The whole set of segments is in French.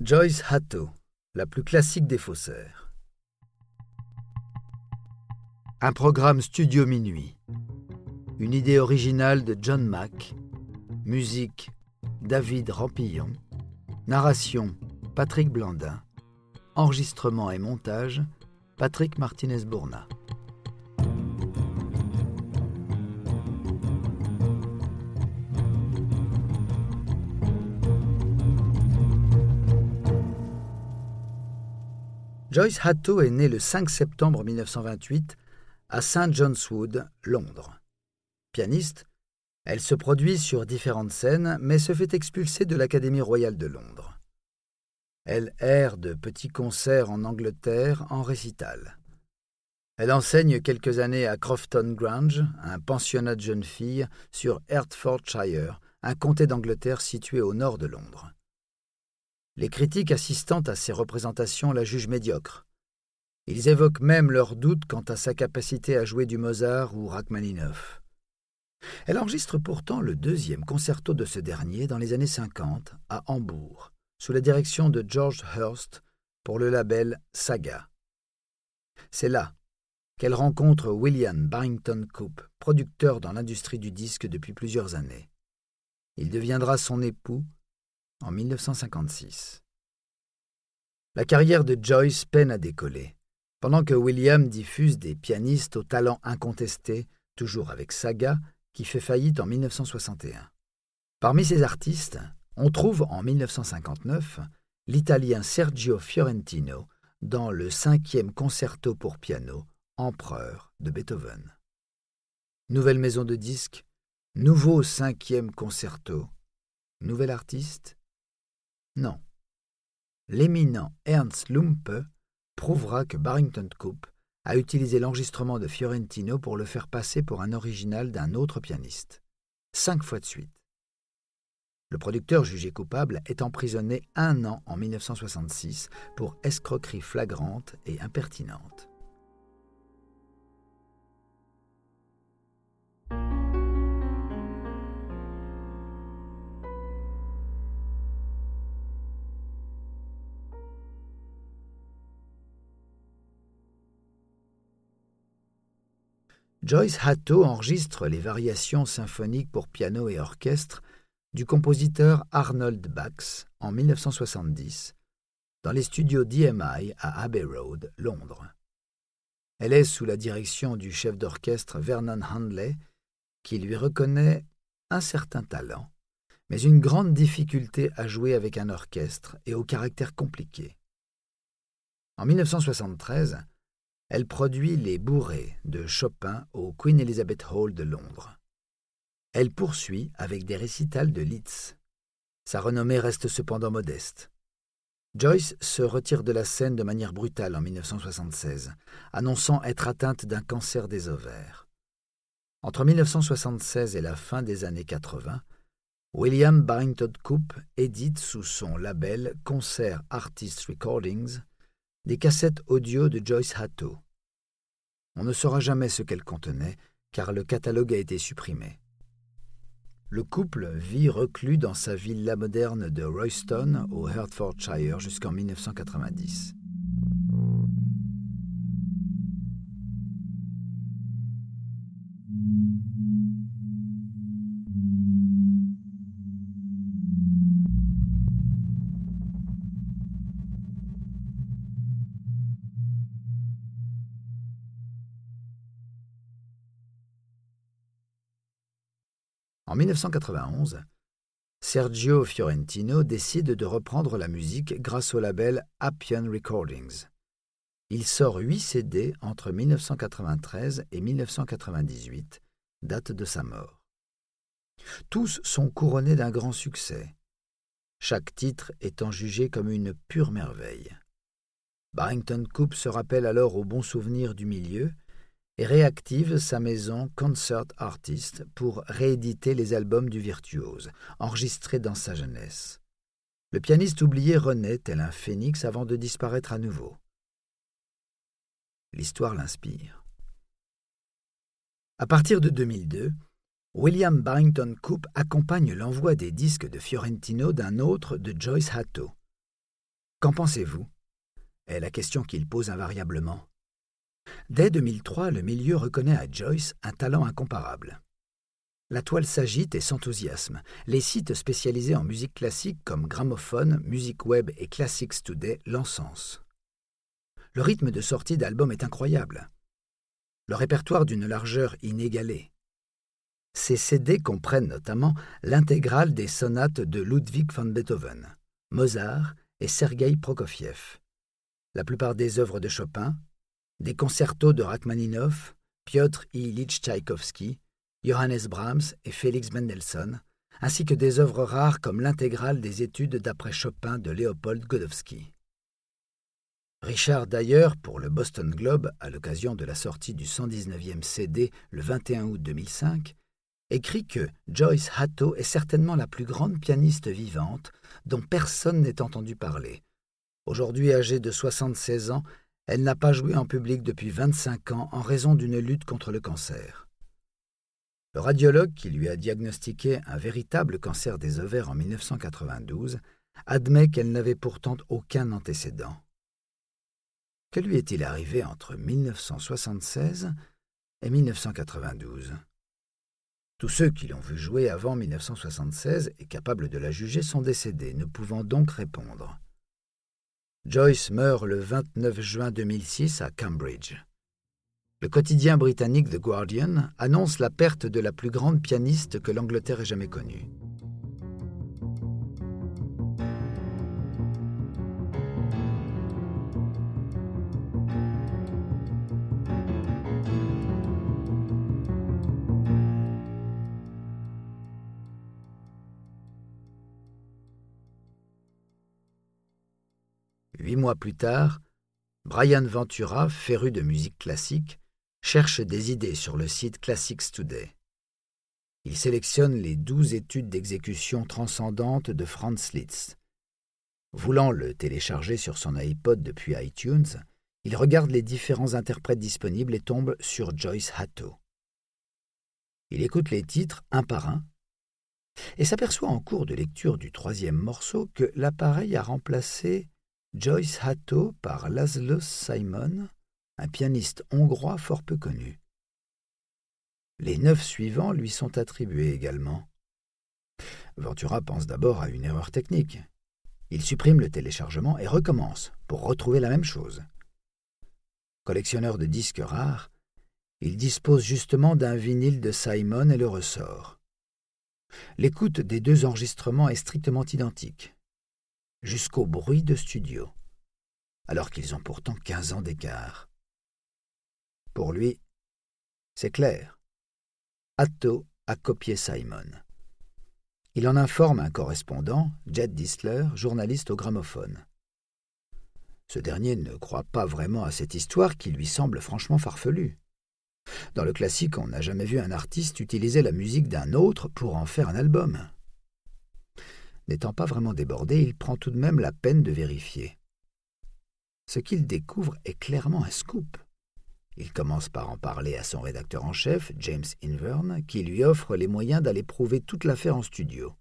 Joyce Hatto, la plus classique des faussaires. Un programme studio minuit. Une idée originale de John Mack. Musique David Rampillon. Narration Patrick Blandin. Enregistrement et montage Patrick Martinez-Bourna. Joyce Hatto est née le 5 septembre 1928 à St. John's Wood, Londres. Pianiste, elle se produit sur différentes scènes, mais se fait expulser de l'Académie royale de Londres. Elle erre de petits concerts en Angleterre en récital. Elle enseigne quelques années à Crofton Grange, un pensionnat de jeunes filles sur Hertfordshire, un comté d'Angleterre situé au nord de Londres. Les critiques assistant à ces représentations la jugent médiocre. Ils évoquent même leurs doutes quant à sa capacité à jouer du Mozart ou Rachmaninoff. Elle enregistre pourtant le deuxième concerto de ce dernier dans les années 50 à Hambourg, sous la direction de George Hurst pour le label Saga. C'est là qu'elle rencontre William Barrington Coupe, producteur dans l'industrie du disque depuis plusieurs années. Il deviendra son époux en 1956. La carrière de Joyce peine à décoller. Pendant que William diffuse des pianistes au talent incontesté, toujours avec Saga, qui fait faillite en 1961. Parmi ces artistes, on trouve en 1959 l'italien Sergio Fiorentino dans le cinquième concerto pour piano, Empereur de Beethoven. Nouvelle maison de disques, nouveau cinquième concerto, nouvel artiste, non. L'éminent Ernst Lumpe prouvera que Barrington Coupe a utilisé l'enregistrement de Fiorentino pour le faire passer pour un original d'un autre pianiste. Cinq fois de suite. Le producteur jugé coupable est emprisonné un an en 1966 pour escroquerie flagrante et impertinente. Joyce Hatto enregistre les variations symphoniques pour piano et orchestre du compositeur Arnold Bax en 1970 dans les studios d'EMI à Abbey Road, Londres. Elle est sous la direction du chef d'orchestre Vernon Handley, qui lui reconnaît un certain talent, mais une grande difficulté à jouer avec un orchestre et au caractère compliqué. En 1973, elle produit Les Bourrées de Chopin au Queen Elizabeth Hall de Londres. Elle poursuit avec des récitals de Liszt. Sa renommée reste cependant modeste. Joyce se retire de la scène de manière brutale en 1976, annonçant être atteinte d'un cancer des ovaires. Entre 1976 et la fin des années 80, William Barrington Coupe édite sous son label Concert Artist Recordings des cassettes audio de Joyce Hatto. On ne saura jamais ce qu'elle contenait, car le catalogue a été supprimé. Le couple vit reclus dans sa villa moderne de Royston, au Hertfordshire, jusqu'en 1990. En 1991, Sergio Fiorentino décide de reprendre la musique grâce au label Appian Recordings. Il sort huit CD entre 1993 et 1998, date de sa mort. Tous sont couronnés d'un grand succès, chaque titre étant jugé comme une pure merveille. Barrington Coupe se rappelle alors au bon souvenir du milieu et réactive sa maison Concert Artist pour rééditer les albums du virtuose, enregistrés dans sa jeunesse. Le pianiste oublié renaît tel un phénix avant de disparaître à nouveau. L'histoire l'inspire. À partir de 2002, William Barrington Coupe accompagne l'envoi des disques de Fiorentino d'un autre de Joyce Hatto. Qu'en pensez-vous? Est la question qu'il pose invariablement. Dès 2003, le milieu reconnaît à Joyce un talent incomparable. La toile s'agite et s'enthousiasme. Les sites spécialisés en musique classique comme Gramophone, Music Web et Classics Today l'encensent. Le rythme de sortie d'albums est incroyable. Le répertoire d'une largeur inégalée. Ces CD comprennent notamment l'intégrale des sonates de Ludwig van Beethoven, Mozart et Sergei Prokofiev, la plupart des œuvres de Chopin, des concertos de Rachmaninov, Piotr Ilyich Tchaïkovski, Johannes Brahms et Félix Mendelssohn, ainsi que des œuvres rares comme l'intégrale des études d'après Chopin de Léopold Godowski. Richard d'ailleurs, pour le Boston Globe, à l'occasion de la sortie du 119e CD le 21 août 2005, écrit que Joyce Hatto est certainement la plus grande pianiste vivante dont personne n'ait entendu parler. Aujourd'hui âgée de 76 ans, elle n'a pas joué en public depuis 25 ans en raison d'une lutte contre le cancer. Le radiologue qui lui a diagnostiqué un véritable cancer des ovaires en 1992 admet qu'elle n'avait pourtant aucun antécédent. Que lui est-il arrivé entre 1976 et 1992 Tous ceux qui l'ont vu jouer avant 1976 et capables de la juger sont décédés, ne pouvant donc répondre. Joyce meurt le 29 juin 2006 à Cambridge. Le quotidien britannique The Guardian annonce la perte de la plus grande pianiste que l'Angleterre ait jamais connue. Huit mois plus tard, Brian Ventura, féru de musique classique, cherche des idées sur le site Classics Today. Il sélectionne les douze études d'exécution transcendantes de Franz Liszt. Voulant le télécharger sur son iPod depuis iTunes, il regarde les différents interprètes disponibles et tombe sur Joyce Hatto. Il écoute les titres un par un et s'aperçoit en cours de lecture du troisième morceau que l'appareil a remplacé Joyce Hatto par Laszlo Simon, un pianiste hongrois fort peu connu. Les neuf suivants lui sont attribués également. Ventura pense d'abord à une erreur technique. Il supprime le téléchargement et recommence pour retrouver la même chose. Collectionneur de disques rares, il dispose justement d'un vinyle de Simon et le ressort. L'écoute des deux enregistrements est strictement identique jusqu'au bruit de studio, alors qu'ils ont pourtant quinze ans d'écart. Pour lui, c'est clair. Atto a copié Simon. Il en informe un correspondant, Jed Disler, journaliste au gramophone. Ce dernier ne croit pas vraiment à cette histoire qui lui semble franchement farfelue. Dans le classique, on n'a jamais vu un artiste utiliser la musique d'un autre pour en faire un album. N'étant pas vraiment débordé, il prend tout de même la peine de vérifier. Ce qu'il découvre est clairement un scoop. Il commence par en parler à son rédacteur en chef, James Inverne, qui lui offre les moyens d'aller prouver toute l'affaire en studio.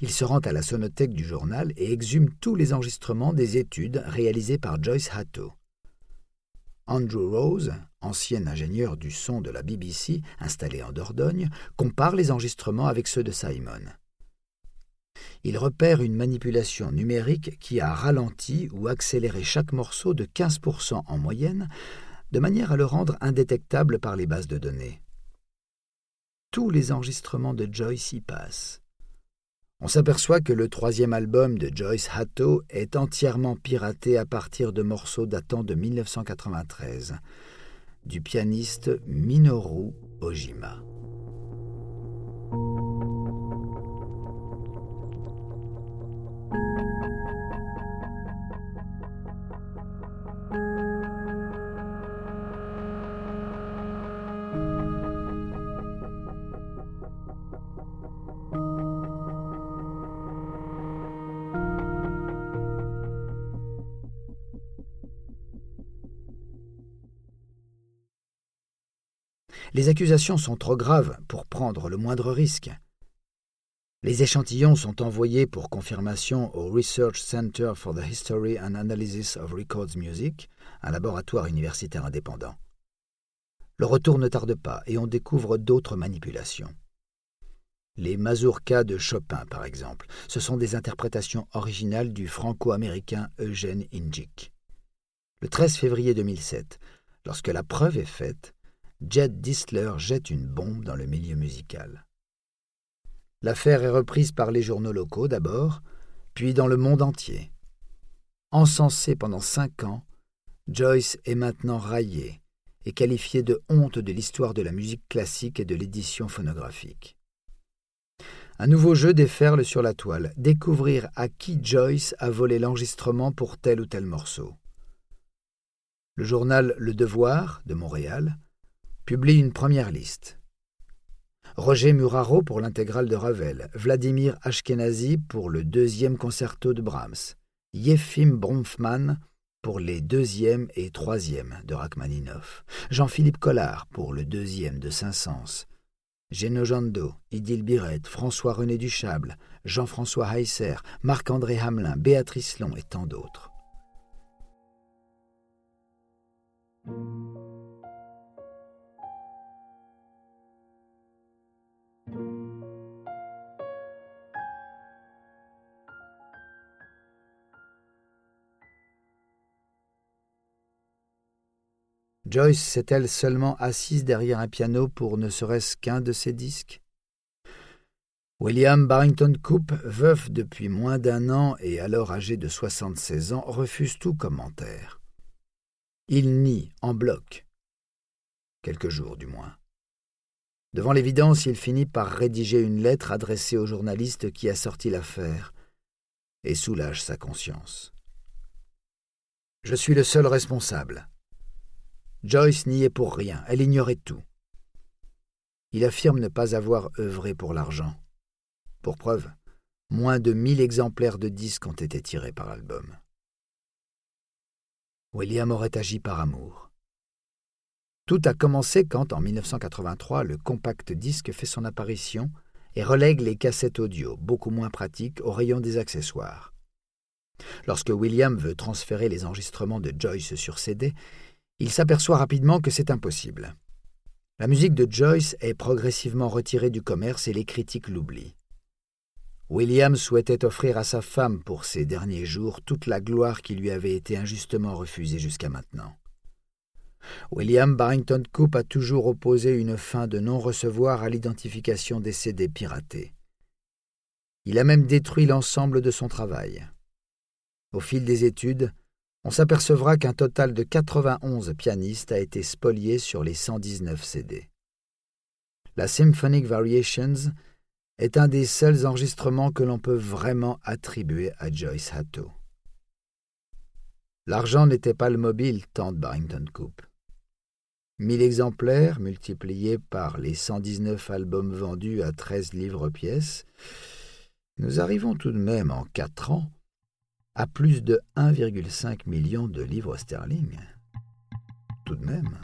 Il se rend à la sonothèque du journal et exhume tous les enregistrements des études réalisées par Joyce Hatto. Andrew Rose, ancien ingénieur du son de la BBC installé en Dordogne, compare les enregistrements avec ceux de Simon il repère une manipulation numérique qui a ralenti ou accéléré chaque morceau de 15% en moyenne, de manière à le rendre indétectable par les bases de données. Tous les enregistrements de Joyce y passent. On s'aperçoit que le troisième album de Joyce Hatto est entièrement piraté à partir de morceaux datant de 1993, du pianiste Minoru Ojima. Les accusations sont trop graves pour prendre le moindre risque. Les échantillons sont envoyés pour confirmation au Research Center for the History and Analysis of Records Music, un laboratoire universitaire indépendant. Le retour ne tarde pas et on découvre d'autres manipulations. Les mazurkas de Chopin, par exemple, ce sont des interprétations originales du franco-américain Eugène Injik. Le 13 février 2007, lorsque la preuve est faite, Jed Distler jette une bombe dans le milieu musical. L'affaire est reprise par les journaux locaux d'abord, puis dans le monde entier. Encensé pendant cinq ans, Joyce est maintenant raillé et qualifié de honte de l'histoire de la musique classique et de l'édition phonographique. Un nouveau jeu déferle sur la toile, découvrir à qui Joyce a volé l'enregistrement pour tel ou tel morceau. Le journal Le Devoir, de Montréal, publie une première liste. Roger Muraro pour l'intégrale de Ravel, Vladimir Ashkenazi pour le deuxième concerto de Brahms, Yefim Bronfman pour les deuxième et troisième de Rachmaninoff, Jean-Philippe Collard pour le deuxième de Saint-Saëns, Geno Jando, Idil Biret, François-René Duchable, Jean-François Heisser, Marc-André Hamelin, Béatrice Long et tant d'autres. Joyce s'est-elle seulement assise derrière un piano pour ne serait-ce qu'un de ses disques? William Barrington Coop, veuf depuis moins d'un an et alors âgé de 76 ans, refuse tout commentaire. Il nie en bloc. Quelques jours du moins. Devant l'évidence, il finit par rédiger une lettre adressée au journaliste qui a sorti l'affaire et soulage sa conscience. Je suis le seul responsable. Joyce n'y est pour rien, elle ignorait tout. Il affirme ne pas avoir œuvré pour l'argent. Pour preuve, moins de mille exemplaires de disques ont été tirés par album. William aurait agi par amour. Tout a commencé quand, en 1983, le compact disque fait son apparition et relègue les cassettes audio, beaucoup moins pratiques, au rayon des accessoires. Lorsque William veut transférer les enregistrements de Joyce sur CD, il s'aperçoit rapidement que c'est impossible. La musique de Joyce est progressivement retirée du commerce et les critiques l'oublient. William souhaitait offrir à sa femme pour ses derniers jours toute la gloire qui lui avait été injustement refusée jusqu'à maintenant. William Barrington Coop a toujours opposé une fin de non-recevoir à l'identification des CD piratés. Il a même détruit l'ensemble de son travail. Au fil des études, on s'apercevra qu'un total de 91 pianistes a été spolié sur les 119 CD. La Symphonic Variations est un des seuls enregistrements que l'on peut vraiment attribuer à Joyce Hatto. L'argent n'était pas le mobile, tente Barrington Coop. Mille exemplaires multipliés par les 119 albums vendus à 13 livres pièce, nous arrivons tout de même en quatre ans à plus de 1,5 million de livres sterling. Tout de même.